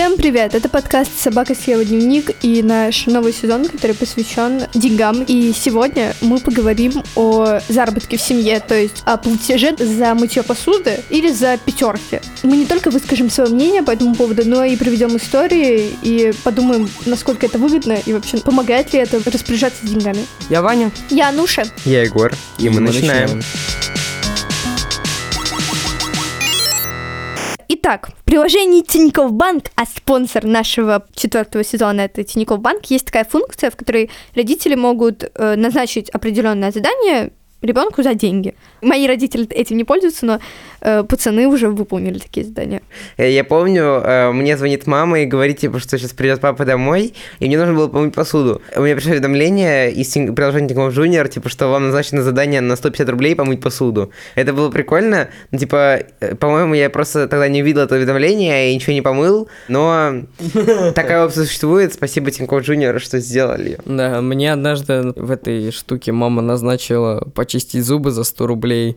Всем привет! Это подкаст «Собака съела дневник» и наш новый сезон, который посвящен деньгам. И сегодня мы поговорим о заработке в семье, то есть о платеже за мытье посуды или за пятерки. Мы не только выскажем свое мнение по этому поводу, но и приведем истории и подумаем, насколько это выгодно и вообще помогает ли это распоряжаться деньгами. Я Ваня. Я Ануша. Я Егор, и, мы, мы начинаем. начинаем. Итак, в приложении Тинькофф Банк, а спонсор нашего четвертого сезона это Тинькофф Банк, есть такая функция, в которой родители могут э, назначить определенное задание ребенку за деньги. Мои родители этим не пользуются, но э, пацаны уже выполнили такие задания. Э, Я помню, э, мне звонит мама и говорит, типа, что сейчас придет папа домой, и мне нужно было помыть посуду. У меня пришло уведомление из тин- приложения Тинькофф Junior, типа, что вам назначено задание на 150 рублей помыть посуду. Это было прикольно, но, типа, э, по-моему, я просто тогда не увидел это уведомление и ничего не помыл, но такая опция существует, спасибо Тинькофф Junior, что сделали. Да, мне однажды в этой штуке мама назначила почистить зубы за 100 рублей.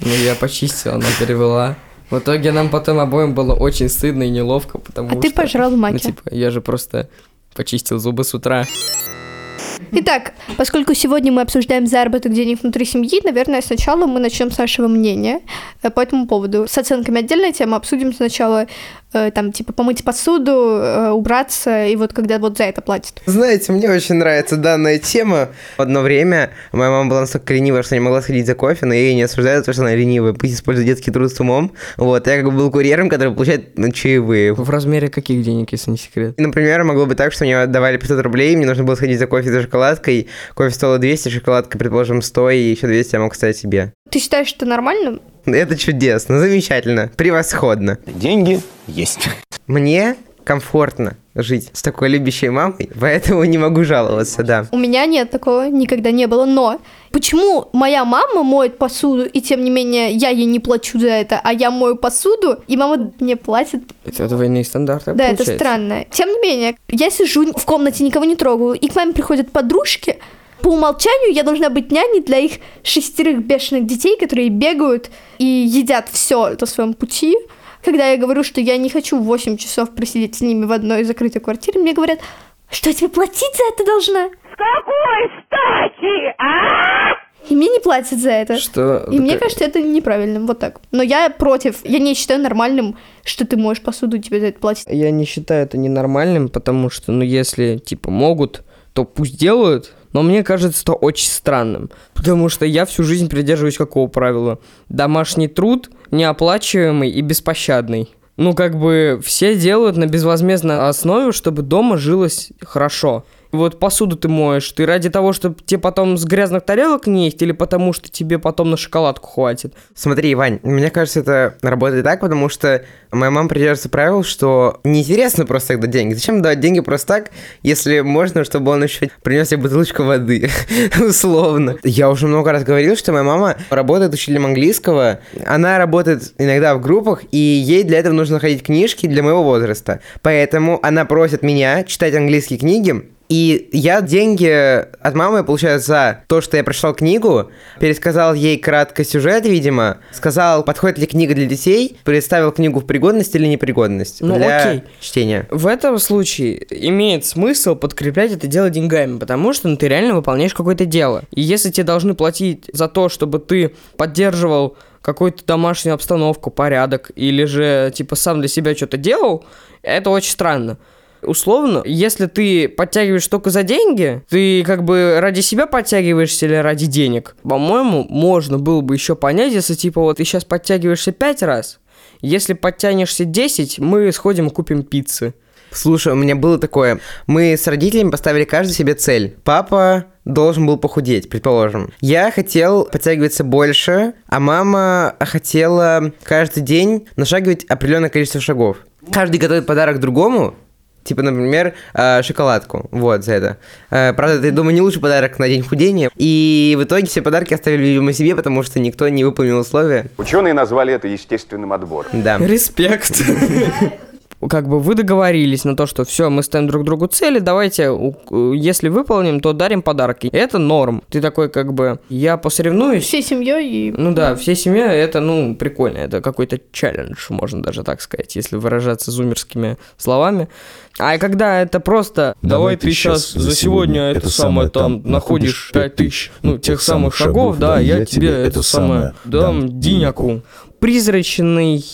Ну, я почистил, она перевела. В итоге нам потом обоим было очень стыдно и неловко, потому А ты что... пожрал Ну, маки. типа, я же просто почистил зубы с утра. Итак, поскольку сегодня мы обсуждаем заработок денег внутри семьи, наверное, сначала мы начнем с нашего мнения э, по этому поводу. С оценками отдельная тема. Обсудим сначала, там, типа, помыть посуду, э, убраться, и вот когда вот за это платят. Знаете, мне очень нравится данная тема. В одно время моя мама была настолько ленивая, что не могла сходить за кофе, но я ее не осуждаю, за то, что она ленивая. Пусть использует детский труд с умом. Вот, я как бы был курьером, который получает ну, чаевые. В размере каких денег, если не секрет? Например, могло быть так, что мне давали 500 рублей, мне нужно было сходить за кофе за шоколадкой. Кофе стоило 200, шоколадка, предположим, 100, и еще 200 я мог оставить себе. Ты считаешь это нормальным? Это чудесно, замечательно, превосходно. Деньги есть. Мне комфортно жить с такой любящей мамой, поэтому не могу жаловаться, да. У меня нет такого, никогда не было, но почему моя мама моет посуду, и тем не менее я ей не плачу за это, а я мою посуду, и мама мне платит? Это двойные стандарты, Да, это получается. странно. Тем не менее, я сижу в комнате, никого не трогаю, и к маме приходят подружки, по умолчанию я должна быть няней для их шестерых бешеных детей, которые бегают и едят все на своем пути. Когда я говорю, что я не хочу 8 часов просидеть с ними в одной закрытой квартире, мне говорят, что я тебе платить за это должна? И мне не платят за это. Что? И мне Так, кажется, это неправильным, вот так. Но я против, я не считаю нормальным, что ты моешь посуду, тебе за это платят. Я не считаю это ненормальным, потому что, ну, если, типа, могут, то пусть делают, но мне кажется это очень странным. Потому что я всю жизнь придерживаюсь какого правила? Домашний труд неоплачиваемый и беспощадный. Ну, как бы все делают на безвозмездной основе, чтобы дома жилось хорошо. Вот посуду ты моешь, ты ради того, чтобы тебе потом с грязных тарелок не есть, или потому что тебе потом на шоколадку хватит? Смотри, Вань, мне кажется, это работает так, потому что моя мама придерживается правил, что неинтересно просто тогда деньги. Зачем давать деньги просто так, если можно, чтобы он еще принес тебе бутылочку воды, условно. Я уже много раз говорил, что моя мама работает учителем английского. Она работает иногда в группах, и ей для этого нужно находить книжки для моего возраста. Поэтому она просит меня читать английские книги, и я деньги от мамы получаю за то, что я прочитал книгу, пересказал ей кратко сюжет, видимо, сказал, подходит ли книга для детей, представил книгу в пригодность или непригодность Ну, для окей. чтения. В этом случае имеет смысл подкреплять это дело деньгами, потому что ну, ты реально выполняешь какое-то дело. И если тебе должны платить за то, чтобы ты поддерживал какую-то домашнюю обстановку, порядок, или же типа сам для себя что-то делал, это очень странно. Условно, если ты подтягиваешь только за деньги, ты как бы ради себя подтягиваешься или ради денег, по-моему, можно было бы еще понять, если типа вот ты сейчас подтягиваешься 5 раз, если подтянешься 10, мы сходим и купим пиццы. Слушай, у меня было такое. Мы с родителями поставили каждый себе цель. Папа должен был похудеть, предположим. Я хотел подтягиваться больше, а мама хотела каждый день нашагивать определенное количество шагов. Каждый готовит подарок другому, Типа, например, э, шоколадку. Вот, за это. Э, Правда, это, я думаю, не лучший подарок на день худения. И в итоге все подарки оставили, видимо, себе, потому что никто не выполнил условия. Ученые назвали это естественным отбором. Да. Респект. как бы вы договорились на то, что все, мы ставим друг другу цели, давайте, если выполним, то дарим подарки. Это норм. Ты такой, как бы, я посоревнуюсь. Всей семьей и... Ну да, всей семьей это, ну, прикольно. Это какой-то челлендж, можно даже так сказать, если выражаться зумерскими словами. А когда это просто «давай, давай ты сейчас за сегодня это, самое там находишь 5 тысяч, ну, тех самых шагов, да, я тебе это самое дам диняку». Призрачный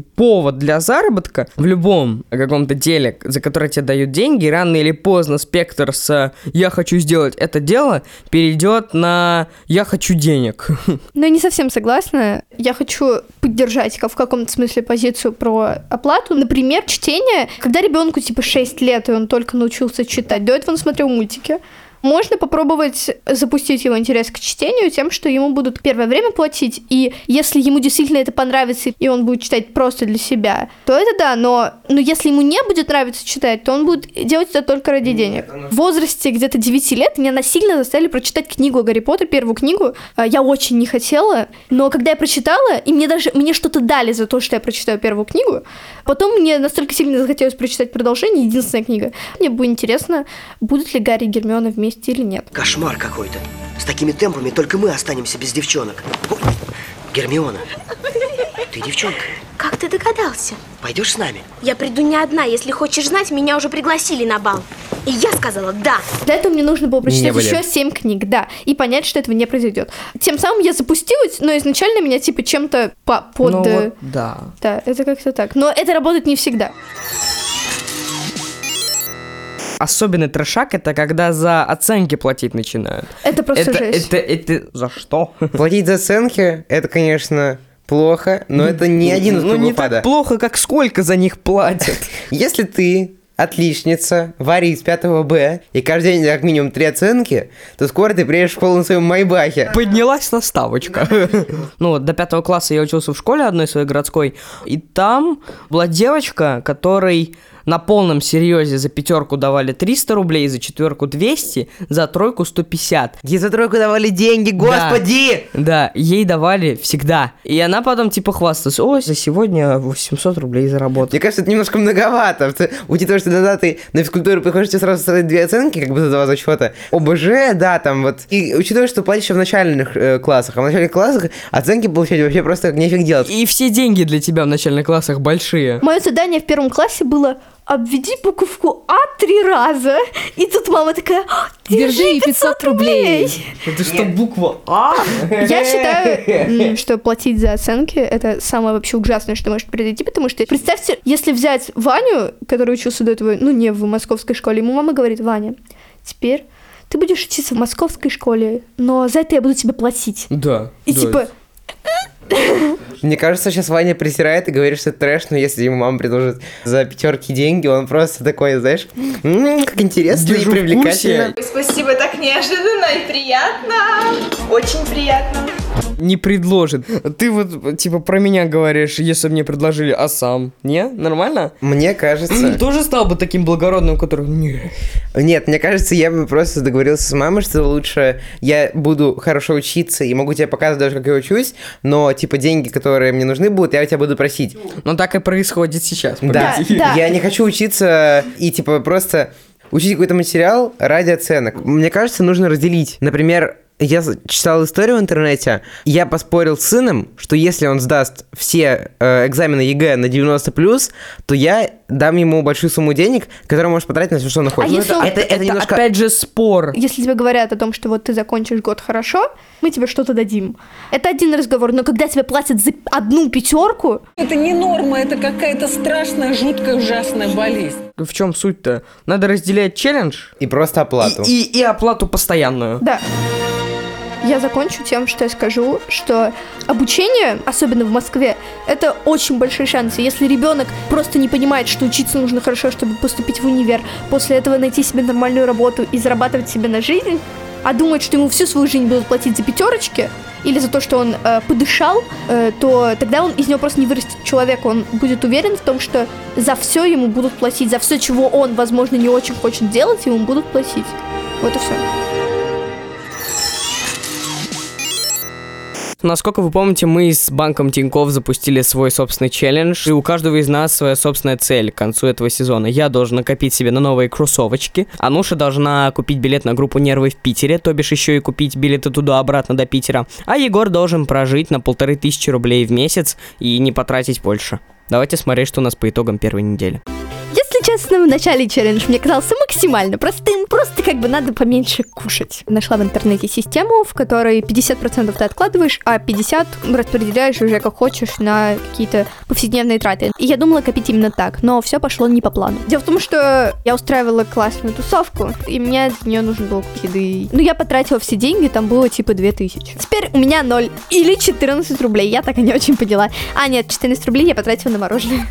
повод для заработка в любом каком-то деле, за которое тебе дают деньги, рано или поздно спектр с «я хочу сделать это дело» перейдет на «я хочу денег». Но я не совсем согласна. Я хочу поддержать в каком-то смысле позицию про оплату. Например, чтение. Когда ребенку типа 6 лет, и он только научился читать, до этого он смотрел мультики, можно попробовать запустить его интерес к чтению тем, что ему будут первое время платить, и если ему действительно это понравится, и он будет читать просто для себя, то это да, но, но если ему не будет нравиться читать, то он будет делать это только ради денег. В возрасте где-то 9 лет меня насильно заставили прочитать книгу Гарри Поттер, первую книгу. А, я очень не хотела, но когда я прочитала, и мне даже мне что-то дали за то, что я прочитаю первую книгу, потом мне настолько сильно захотелось прочитать продолжение, единственная книга. Мне будет интересно, будут ли Гарри и Гермиона вместе вместе или нет. Кошмар какой-то. С такими темпами только мы останемся без девчонок. Ой, Гермиона, ты девчонка. Как ты догадался? Пойдешь с нами? Я приду не одна. Если хочешь знать, меня уже пригласили на бал. И я сказала «да». Для этого мне нужно было прочитать еще семь книг, да, и понять, что этого не произойдет. Тем самым я запустилась, но изначально меня типа чем-то по под... Ну, вот, да. Да, это как-то так. Но это работает не всегда особенный трешак это когда за оценки платить начинают. Это просто это, жесть. Это, это, это за что? Платить за оценки, это, конечно, плохо, но это не один из Ну, не так плохо, как сколько за них платят. Если ты отличница, Варя из 5 Б, и каждый день как минимум три оценки, то скоро ты приедешь в школу на своем Майбахе. Поднялась наставочка. ну вот, до пятого класса я учился в школе одной своей городской, и там была девочка, которой на полном серьезе за пятерку давали 300 рублей, за четверку 200, за тройку 150. Ей за тройку давали деньги, господи! Да, да, ей давали всегда. И она потом типа хвасталась, ой, за сегодня 800 рублей заработал. Мне кажется, это немножко многовато. Учитывая, что тогда ты на физкультуру приходишь, тебе сразу ставят две оценки, как бы за два зачета. ОБЖ, да, там вот. И учитывая, что платишь в начальных э, классах, а в начальных классах оценки получать вообще просто как нефиг делать. И все деньги для тебя в начальных классах большие. Мое задание в первом классе было обведи буковку А три раза. И тут мама такая, держи 500 рублей. Это что, буква А? Я считаю, что платить за оценки это самое вообще ужасное, что может произойти, потому что представьте, если взять Ваню, который учился до этого, ну не в московской школе, ему мама говорит, Ваня, теперь ты будешь учиться в московской школе, но за это я буду тебе платить. Да. И типа, мне кажется, сейчас Ваня презирает и говорит, что это трэш, но если ему мама предложит за пятерки деньги, он просто такой, знаешь, м-м, как интересно Держу и привлекательно. Спасибо, так неожиданно и приятно. Очень приятно. Не предложит. Ты вот, типа, про меня говоришь, если бы мне предложили, а сам? Не? Нормально? Мне кажется... Тоже стал бы таким благородным, который... Нет. Нет, мне кажется, я бы просто договорился с мамой, что лучше я буду хорошо учиться и могу тебе показывать даже, как я учусь, но, типа, деньги, которые мне нужны будут, я у тебя буду просить. Ну, так и происходит сейчас. Да, да. Я не хочу учиться и, типа, просто учить какой-то материал ради оценок. Мне кажется, нужно разделить. Например, я читал историю в интернете, я поспорил с сыном, что если он сдаст все э, экзамены ЕГЭ на 90+, то я дам ему большую сумму денег, которую может потратить на все, что он хочет. А ну, если это, это, это, это немножко... опять же спор. Если тебе говорят о том, что вот ты закончишь год хорошо, мы тебе что-то дадим. Это один разговор, но когда тебе платят за одну пятерку... Это не норма, это какая-то страшная, жуткая, ужасная болезнь. В чем суть-то? Надо разделять челлендж... И просто оплату. И, и, и оплату постоянную. Да. Я закончу тем, что я скажу, что обучение, особенно в Москве, это очень большие шансы. Если ребенок просто не понимает, что учиться нужно хорошо, чтобы поступить в универ, после этого найти себе нормальную работу и зарабатывать себе на жизнь, а думает, что ему всю свою жизнь будут платить за пятерочки или за то, что он э, подышал, э, то тогда он из него просто не вырастет человек. Он будет уверен в том, что за все ему будут платить, за все, чего он, возможно, не очень хочет делать, ему будут платить. Вот и все. Насколько вы помните, мы с банком Тинькофф запустили свой собственный челлендж, и у каждого из нас своя собственная цель к концу этого сезона. Я должен накопить себе на новые кроссовочки, Ануша должна купить билет на группу «Нервы» в Питере, то бишь еще и купить билеты туда-обратно до Питера, а Егор должен прожить на полторы тысячи рублей в месяц и не потратить больше. Давайте смотреть, что у нас по итогам первой недели. Честно, в начале челлендж мне казался максимально простым. Просто как бы надо поменьше кушать. Нашла в интернете систему, в которой 50% ты откладываешь, а 50% распределяешь уже как хочешь на какие-то повседневные траты. И я думала копить именно так, но все пошло не по плану. Дело в том, что я устраивала классную тусовку, и мне для нее нужен был еды. Ну, я потратила все деньги, там было типа 2000. Теперь у меня 0 или 14 рублей, я так и не очень поняла. А, нет, 14 рублей я потратила на мороженое.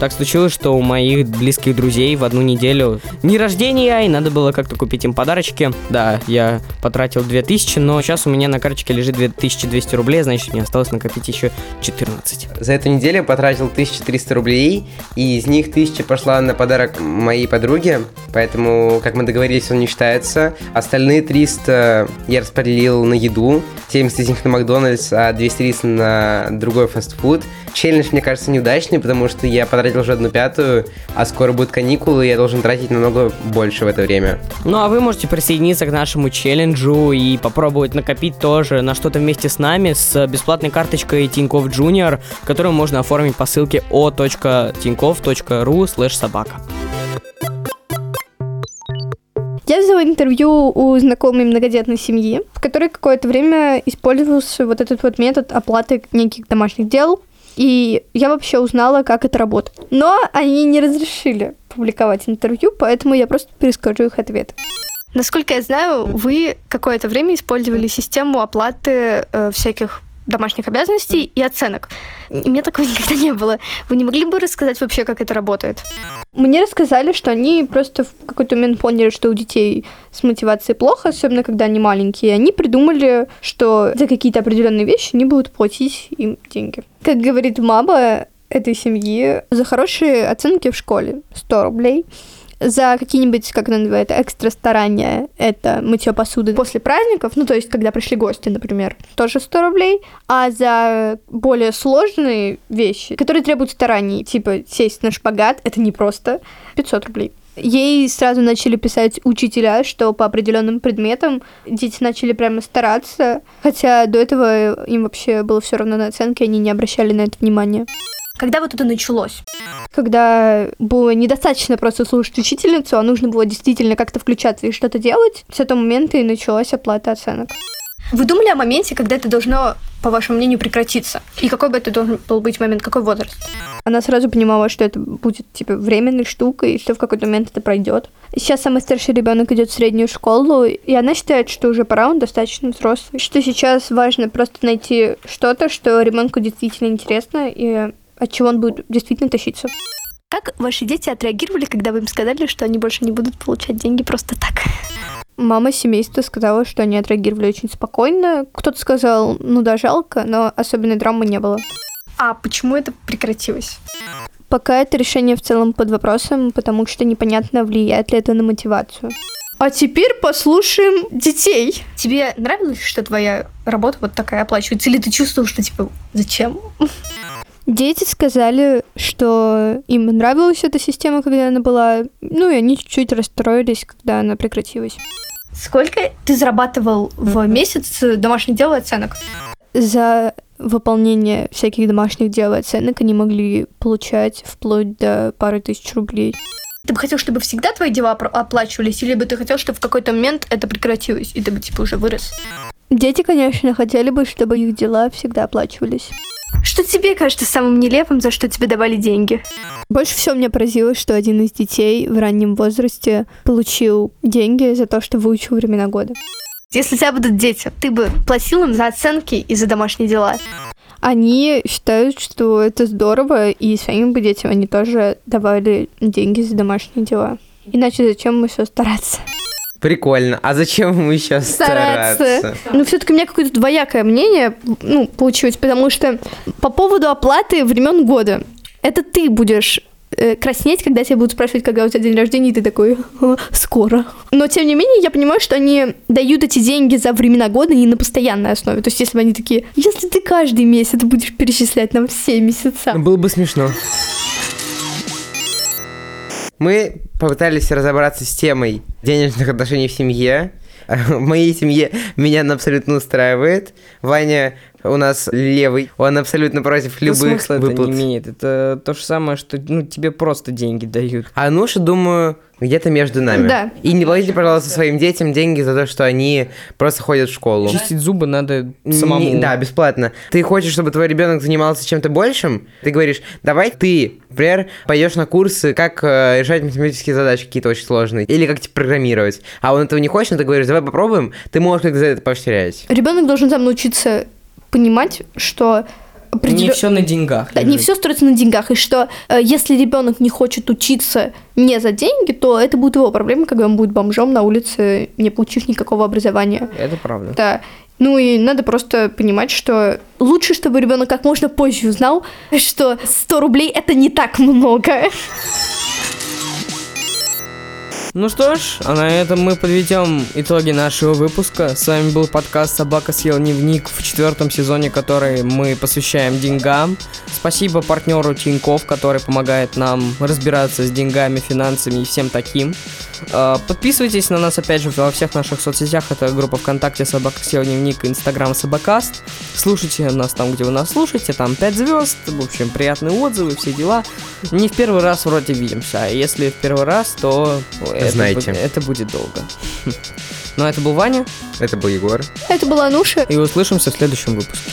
Так случилось, что у моих близких друзей в одну неделю не рождения, и надо было как-то купить им подарочки. Да, я потратил 2000, но сейчас у меня на карточке лежит 2200 рублей, значит, мне осталось накопить еще 14. За эту неделю я потратил 1300 рублей, и из них 1000 пошла на подарок моей подруге, поэтому, как мы договорились, он не считается. Остальные 300 я распределил на еду, 70 из них на Макдональдс, а 230 на другой фастфуд. Челлендж, мне кажется, неудачный, потому что я потратил уже одну пятую, а скоро будут каникулы, и я должен тратить намного больше в это время. Ну а вы можете присоединиться к нашему челленджу и попробовать накопить тоже на что-то вместе с нами с бесплатной карточкой Тинькофф Junior, которую можно оформить по ссылке o.tinkoff.ru собака. Я взяла интервью у знакомой многодетной семьи, в которой какое-то время использовался вот этот вот метод оплаты неких домашних дел. И я вообще узнала, как это работает. Но они не разрешили публиковать интервью, поэтому я просто перескажу их ответ. Насколько я знаю, вы какое-то время использовали систему оплаты э, всяких домашних обязанностей и оценок. И мне такого никогда не было. Вы не могли бы рассказать вообще, как это работает? Мне рассказали, что они просто в какой-то момент поняли, что у детей с мотивацией плохо, особенно когда они маленькие. И они придумали, что за какие-то определенные вещи они будут платить им деньги. Как говорит мама этой семьи, за хорошие оценки в школе 100 рублей, за какие-нибудь, как она называет, экстра старания, это мытье посуды после праздников, ну, то есть, когда пришли гости, например, тоже 100 рублей, а за более сложные вещи, которые требуют стараний, типа сесть на шпагат, это не просто 500 рублей. Ей сразу начали писать учителя, что по определенным предметам дети начали прямо стараться, хотя до этого им вообще было все равно на оценки, они не обращали на это внимания. Когда вот это началось? Когда было недостаточно просто слушать учительницу, а нужно было действительно как-то включаться и что-то делать, с этого момента и началась оплата оценок. Вы думали о моменте, когда это должно, по вашему мнению, прекратиться? И какой бы это должен был быть момент, какой возраст? Она сразу понимала, что это будет типа временной штукой, и что в какой-то момент это пройдет. Сейчас самый старший ребенок идет в среднюю школу, и она считает, что уже пора, он достаточно взрослый. Что сейчас важно просто найти что-то, что ребенку действительно интересно, и от чего он будет действительно тащиться. Как ваши дети отреагировали, когда вы им сказали, что они больше не будут получать деньги просто так? Мама семейства сказала, что они отреагировали очень спокойно. Кто-то сказал, ну да, жалко, но особенной драмы не было. А почему это прекратилось? Пока это решение в целом под вопросом, потому что непонятно, влияет ли это на мотивацию. А теперь послушаем детей. Тебе нравилось, что твоя работа вот такая оплачивается? Или ты чувствовал, что типа, зачем? Дети сказали, что им нравилась эта система, когда она была, ну и они чуть-чуть расстроились, когда она прекратилась. Сколько ты зарабатывал в месяц домашних дел и оценок? За выполнение всяких домашних дел и оценок они могли получать вплоть до пары тысяч рублей. Ты бы хотел, чтобы всегда твои дела оплачивались, или бы ты хотел, чтобы в какой-то момент это прекратилось, и ты бы типа уже вырос? Дети, конечно, хотели бы, чтобы их дела всегда оплачивались. Что тебе кажется самым нелепым, за что тебе давали деньги? Больше всего меня поразило, что один из детей в раннем возрасте получил деньги за то, что выучил времена года. Если у тебя будут дети, ты бы платил им за оценки и за домашние дела? Они считают, что это здорово, и своим бы детям они тоже давали деньги за домашние дела. Иначе зачем мы все стараться? Прикольно. А зачем ему еще стараться? стараться? Ну, все-таки у меня какое-то двоякое мнение, ну, получилось, потому что по поводу оплаты времен года, это ты будешь э, краснеть, когда тебя будут спрашивать, когда у тебя день рождения, и ты такой, «А, скоро. Но, тем не менее, я понимаю, что они дают эти деньги за времена года и на постоянной основе. То есть, если бы они такие, если ты каждый месяц будешь перечислять нам все месяца. Было бы смешно. Мы попытались разобраться с темой денежных отношений в семье. В моей семье меня она абсолютно устраивает. Ваня у нас левый, он абсолютно против любых смысла это выплат. не имеет. Это то же самое, что ну, тебе просто деньги дают. А Нуша, думаю, где-то между нами. Да. И не платите, пожалуйста, своим детям деньги за то, что они просто ходят в школу. Чистить зубы надо Не- самому. да, бесплатно. Ты хочешь, чтобы твой ребенок занимался чем-то большим? Ты говоришь, давай ты, например, пойдешь на курсы, как э, решать математические задачи какие-то очень сложные, или как типа программировать. А он этого не хочет, но ты говоришь, давай попробуем, ты можешь как за это поощрять. Ребенок должен сам научиться понимать, что Не определё- все на деньгах. Да, не лежит. все строится на деньгах, и что э, если ребенок не хочет учиться не за деньги, то это будет его проблема, когда он будет бомжом на улице, не получив никакого образования. Это правда. Да. Ну и надо просто понимать, что лучше, чтобы ребенок как можно позже узнал, что 100 рублей это не так много. Ну что ж, а на этом мы подведем итоги нашего выпуска. С вами был подкаст «Собака съел дневник» в четвертом сезоне, который мы посвящаем деньгам. Спасибо партнеру Тиньков, который помогает нам разбираться с деньгами, финансами и всем таким. Э, Подписывайтесь на нас, опять же, во всех наших соцсетях. Это группа ВКонтакте «Собака съел дневник», Инстаграм «Собакаст». Слушайте нас там, где вы нас слушаете, там 5 звезд, в общем, приятные отзывы, все дела. Не в первый раз вроде видимся, а если в первый раз, то это, Знаете. будет- это будет долго. Ну, а это был Ваня, Это был Егор. Это была Нуша. и услышимся в следующем выпуске.